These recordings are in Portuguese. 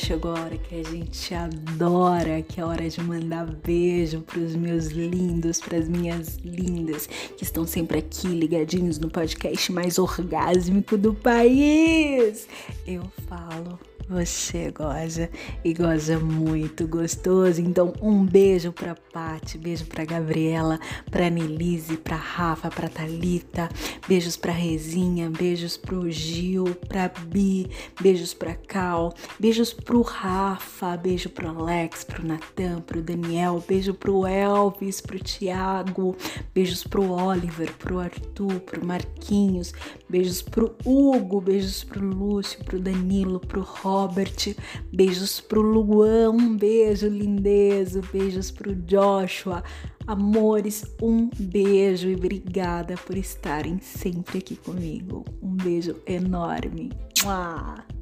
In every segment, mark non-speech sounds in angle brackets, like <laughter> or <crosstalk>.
chegou a hora que a gente adora, que é a hora de mandar beijo pros meus lindos, pras minhas lindas, que estão sempre aqui ligadinhos no podcast mais orgásmico do país. Eu falo você goza e goza muito gostoso. Então, um beijo pra Pati, beijo pra Gabriela, pra Nelise, pra Rafa, pra Talita, beijos pra Rezinha, beijos pro Gil, pra Bi, beijos pra Cal, beijos pro Rafa, beijo pro Alex, pro Natan, pro Daniel, beijo pro Elvis, pro Tiago, beijos pro Oliver, pro Arthur, pro Marquinhos, beijos pro Hugo, beijos pro Lúcio, pro Danilo, pro Rob Robert, beijos pro Luan, um beijo lindezo, beijos pro Joshua. Amores, um beijo e obrigada por estarem sempre aqui comigo. Um beijo enorme. Mua!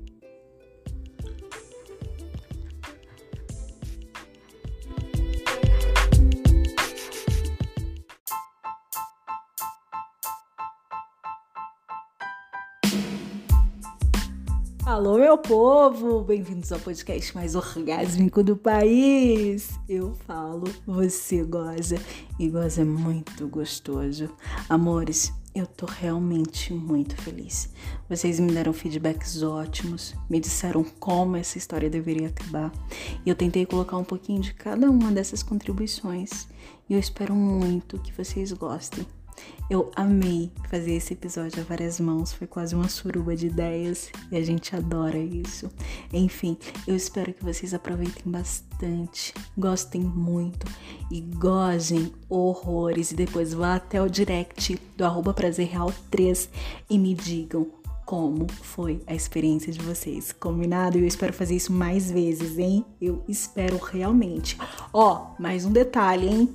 Alô, meu povo! Bem-vindos ao podcast mais orgásmico do país! Eu falo, você goza e goza muito gostoso. Amores, eu tô realmente muito feliz. Vocês me deram feedbacks ótimos, me disseram como essa história deveria acabar e eu tentei colocar um pouquinho de cada uma dessas contribuições e eu espero muito que vocês gostem. Eu amei fazer esse episódio a várias mãos, foi quase uma suruba de ideias e a gente adora isso. Enfim, eu espero que vocês aproveitem bastante, gostem muito e gozem horrores. E depois vá até o direct do arroba prazerreal 3 e me digam como foi a experiência de vocês. Combinado? Eu espero fazer isso mais vezes, hein? Eu espero realmente. Ó, mais um detalhe, hein?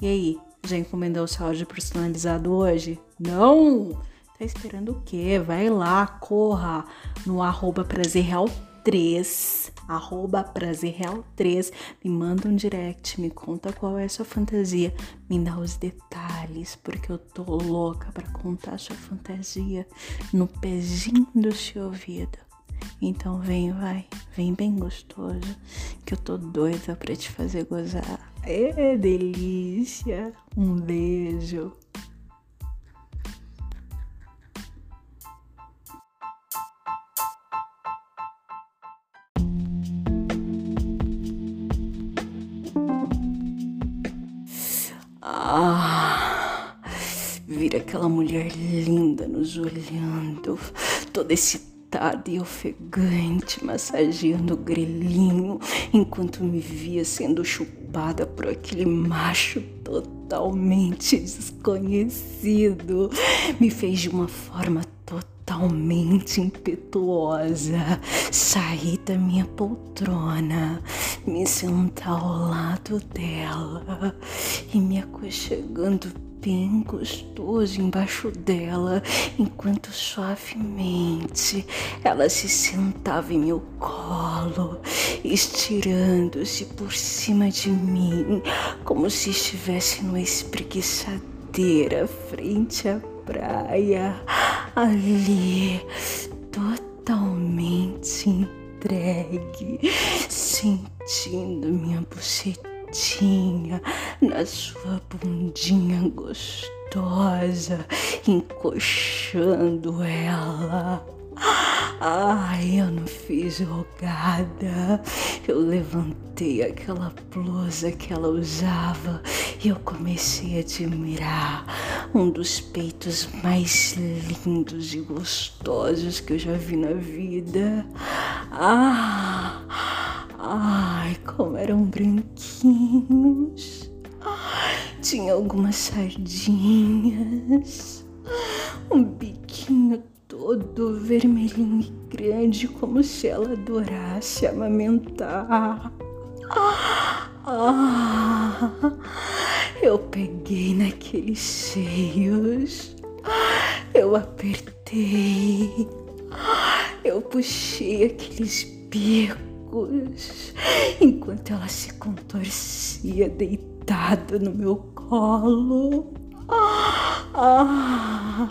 E aí, já encomendou o seu áudio personalizado hoje? Não! Tá esperando o quê? Vai lá, corra no arroba prazerreal 3, arroba prazerreal 3, me manda um direct, me conta qual é a sua fantasia, me dá os detalhes, porque eu tô louca para contar a sua fantasia no pezinho do seu ouvido. Então vem, vai, vem bem gostoso, que eu tô doida pra te fazer gozar. É delícia. Um beijo. Ah, vira aquela mulher linda nos olhando, toda excitada e ofegante, massageando o grelhinho enquanto me via sendo chupada por aquele macho totalmente desconhecido. Me fez de uma forma totalmente impetuosa sair da minha poltrona, me sentar ao lado dela e me aconchegando bem gostoso embaixo dela, enquanto suavemente ela se sentava em meu colo, estirando-se por cima de mim, como se estivesse numa espreguiçadeira frente à praia, ali, totalmente entregue, sentindo minha buceta tinha na sua bundinha gostosa, encoxando ela. Ai, eu não fiz jogada. Eu levantei aquela blusa que ela usava e eu comecei a admirar um dos peitos mais lindos e gostosos que eu já vi na vida. Ah! Ai, como eram branquinhos. Tinha algumas sardinhas. Um biquinho todo vermelhinho e grande, como se ela adorasse amamentar. Ah, eu peguei naqueles seios. Eu apertei. Eu puxei aqueles bicos enquanto ela se contorcia deitada no meu colo. Ah,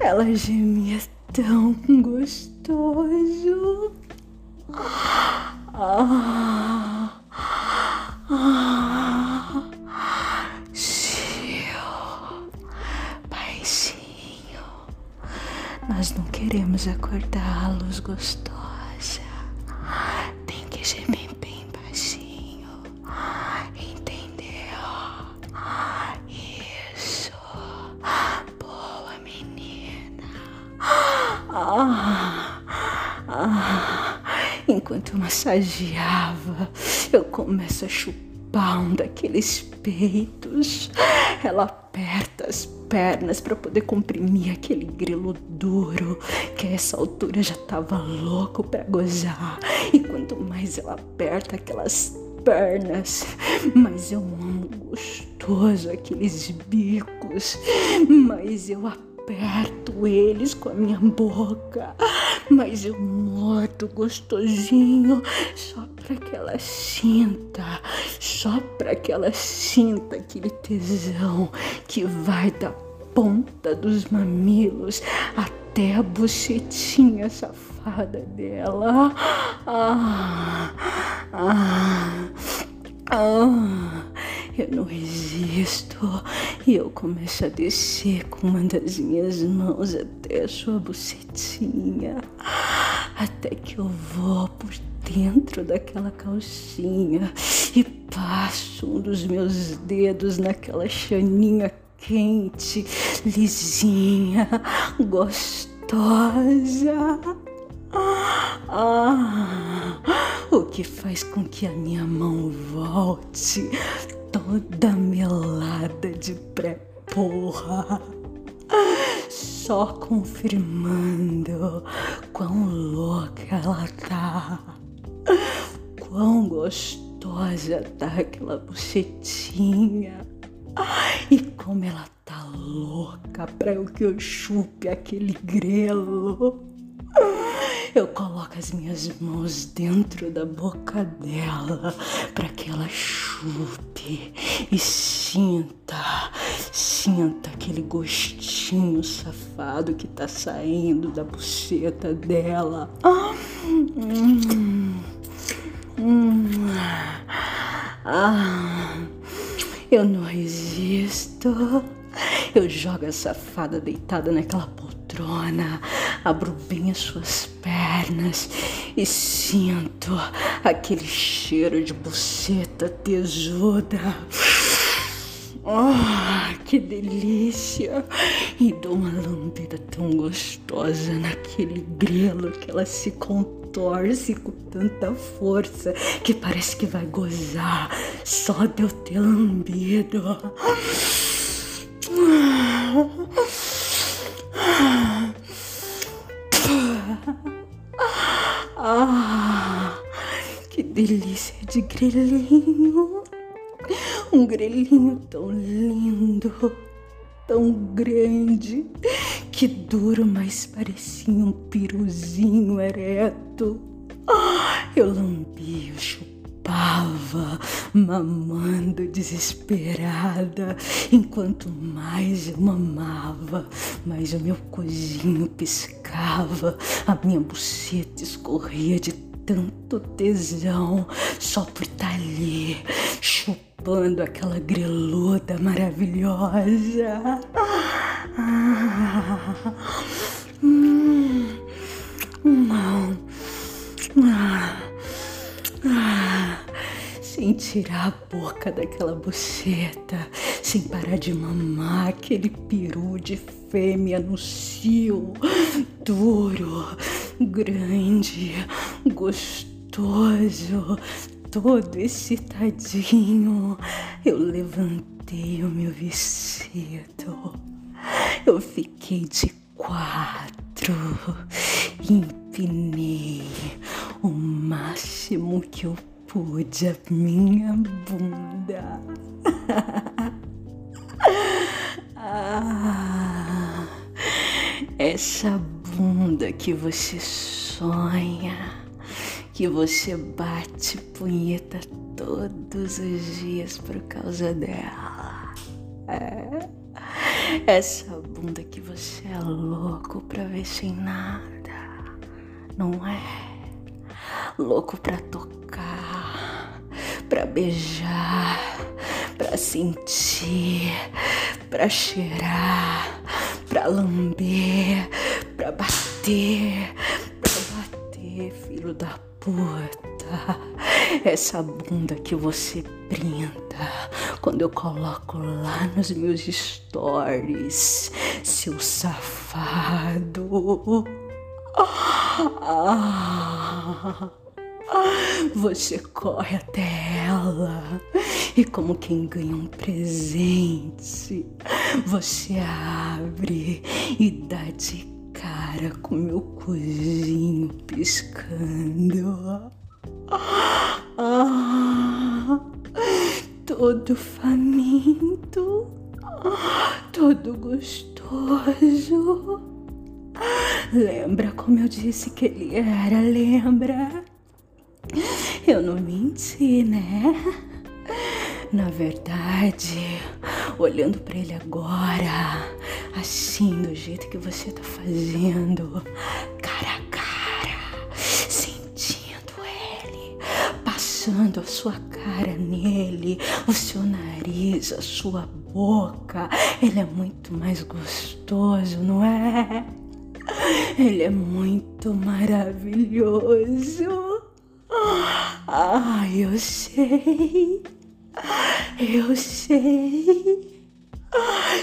ela gemia tão gostoso. Ah, ah, nós não queremos acordá-los, gostosa. Tem que gemer bem baixinho, entendeu? Isso, boa menina. Enquanto eu massageava, eu começo a chupar um daqueles peitos. Ela aperta as pernas para poder comprimir aquele grilo duro que a essa altura já tava louco para gozar. E quanto mais ela aperta aquelas pernas, mas eu amo gostoso aqueles bicos, mas eu aperto aperto eles com a minha boca, mas eu mordo gostosinho só para que ela sinta, só para que ela sinta aquele tesão que vai da ponta dos mamilos até a bochetinha safada dela. Ah, ah, ah. Eu não resisto e eu começo a descer com uma das minhas mãos até a sua bucetinha, até que eu vou por dentro daquela calcinha e passo um dos meus dedos naquela chaninha quente, lisinha, gostosa. Ah, o que faz com que a minha mão volte toda melada de pré-porra. Só confirmando quão louca ela tá. Quão gostosa tá aquela bucetinha. E como ela tá louca pra que eu chupe aquele grelo. Eu coloco as minhas mãos dentro da boca dela para que ela chupe e sinta, sinta aquele gostinho safado que tá saindo da buceta dela. Hum, hum, ah, eu não resisto. Eu jogo a safada deitada naquela poltrona, abro bem as suas pernas e sinto aquele cheiro de buceta tesuda. Oh, que delícia! E dou uma lambida tão gostosa naquele grelo que ela se contorce com tanta força que parece que vai gozar só de eu ter lambido. Delícia de grelhinho. Um grelhinho tão lindo, tão grande, que duro, mas parecia um piruzinho ereto. Eu lambi o chupava, mamando desesperada, enquanto mais eu mamava, mais o meu cozinho piscava, a minha buceta escorria de tanto tesão, só por estar ali, chupando aquela greluda maravilhosa. Não. Sem tirar a boca daquela buceta, sem parar de mamar aquele peru de fêmea no cio, duro, grande, gostoso, todo excitadinho. Eu levantei o meu vestido, eu fiquei de quatro, empinei o máximo que eu pude a minha bunda. <laughs> ah, essa bunda que você sonha, que você bate punheta todos os dias por causa dela. É. Essa bunda que você é louco pra ver sem nada, não é? louco pra tocar, pra beijar, pra sentir, pra cheirar, pra lamber, bater, pra bater, filho da puta. Essa bunda que você brinda quando eu coloco lá nos meus stories, seu safado. Ah, você corre até ela e, como quem ganha um presente, você abre e dá de cara com meu cozinho piscando. Ah, todo faminto, todo gostoso. Lembra como eu disse que ele era? Lembra? Eu não menti, né? Na verdade, olhando para ele agora, assim do jeito que você tá fazendo, cara a cara, sentindo ele, passando a sua cara nele, o seu nariz, a sua boca, ele é muito mais gostoso, não é? Ele é muito maravilhoso. Ah, eu sei. Eu sei.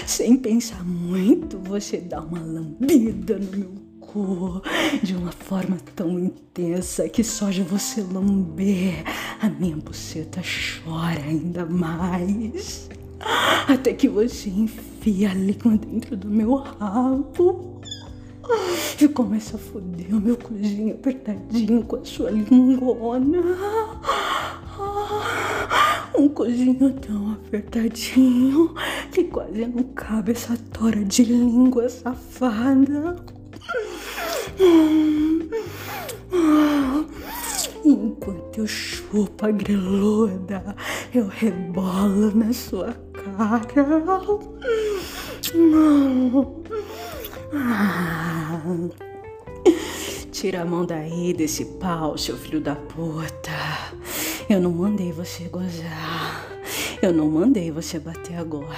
Sem pensar muito, você dá uma lambida no meu cu de uma forma tão intensa que só de você lamber a minha buceta chora ainda mais. Até que você enfia a língua dentro do meu rabo e começa a foder o meu cozinho apertadinho com a sua lingona. Um cozinho tão apertadinho que quase não cabe essa tora de língua safada. Enquanto eu chupo a greluda, eu rebolo na sua cara. Tira a mão daí desse pau, seu filho da puta. Eu não mandei você gozar. Eu não mandei você bater agora.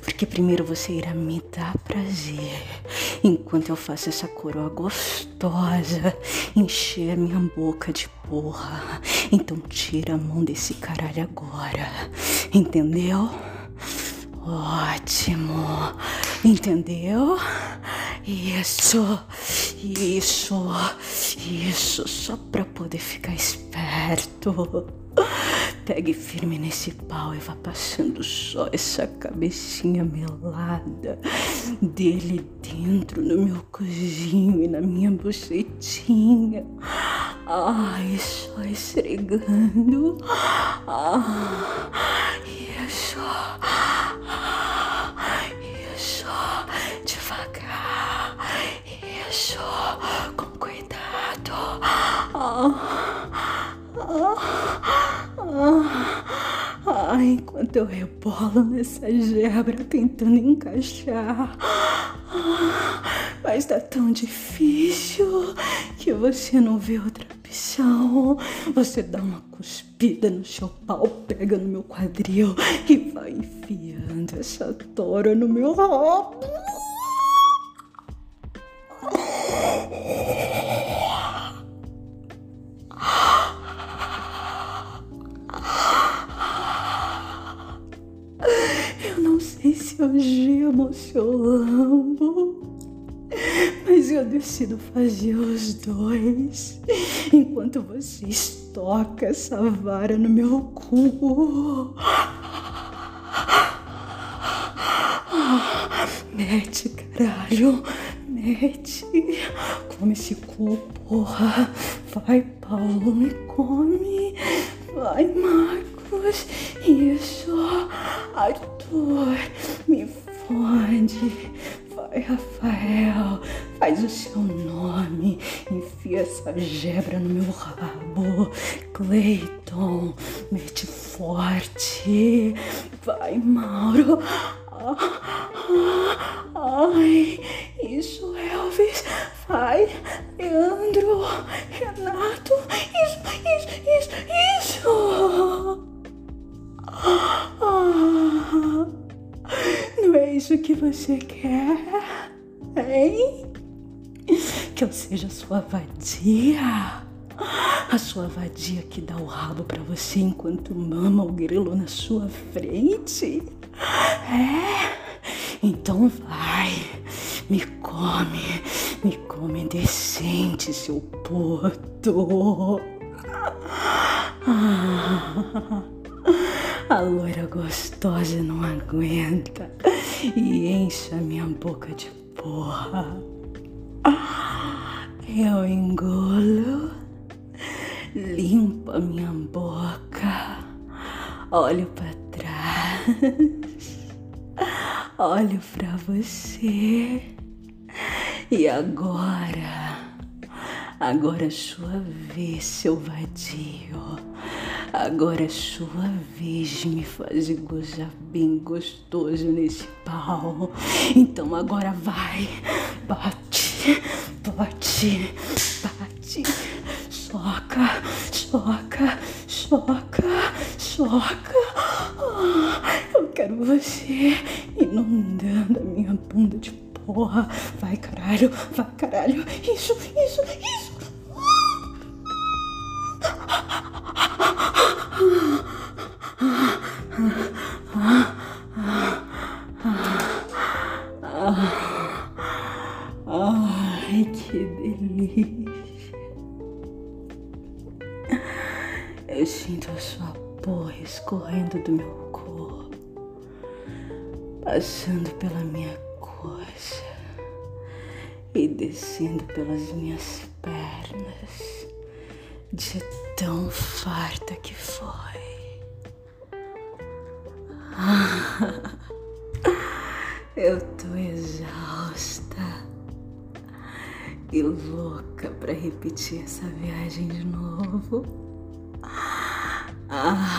Porque primeiro você irá me dar prazer. Enquanto eu faço essa coroa gostosa encher a minha boca de porra. Então tira a mão desse caralho agora. Entendeu? Ótimo. Entendeu? Isso, isso, isso, só pra poder ficar esperto. Pegue firme nesse pau e vá passando só essa cabecinha melada dele dentro no meu cozinho e na minha bucetinha. Ai, só esfregando. Ah, Ah, enquanto eu rebolo nessa gebra tentando encaixar. Mas tá tão difícil que você não vê outra opção. Você dá uma cuspida no seu pau, pega no meu quadril e vai enfiando essa tora no meu rabo. Lambo. Mas eu decido fazer os dois enquanto você estoca essa vara no meu cu. mete, caralho. Mete. Come esse cu, porra. Vai, Paulo, me come. Vai, Marcos. Isso. Arthur, me fode. Vai, Rafael, faz o seu nome, enfia essa gebra no meu rabo. Cleiton, mete forte. Vai, Mauro. Ai, isso, Elvis. Ai, Leandro, Renato, isso, isso, isso, isso. Ah, não é isso que você quer, hein? Que eu seja sua vadia. A sua vadia que dá o rabo para você enquanto mama o grilo na sua frente. É? Então vai, me come, me come decente, seu porto. Ah, a loira gostosa não aguenta e enche a minha boca de porra. Eu engulo, limpo a minha boca, olho para trás, olho para você. E agora, agora é sua vez, seu vadio. Agora é sua vez de me fazer gozar bem gostoso nesse pau. Então agora vai, bate, bate, bate, soca, soca, soca, soca. Ah, eu quero você inundando a minha bunda de porra. Vai, caralho, vai, caralho. Isso, isso, isso. Do meu corpo, passando pela minha coxa e descendo pelas minhas pernas, de tão farta que foi. <laughs> Eu tô exausta e louca pra repetir essa viagem de novo. Ah.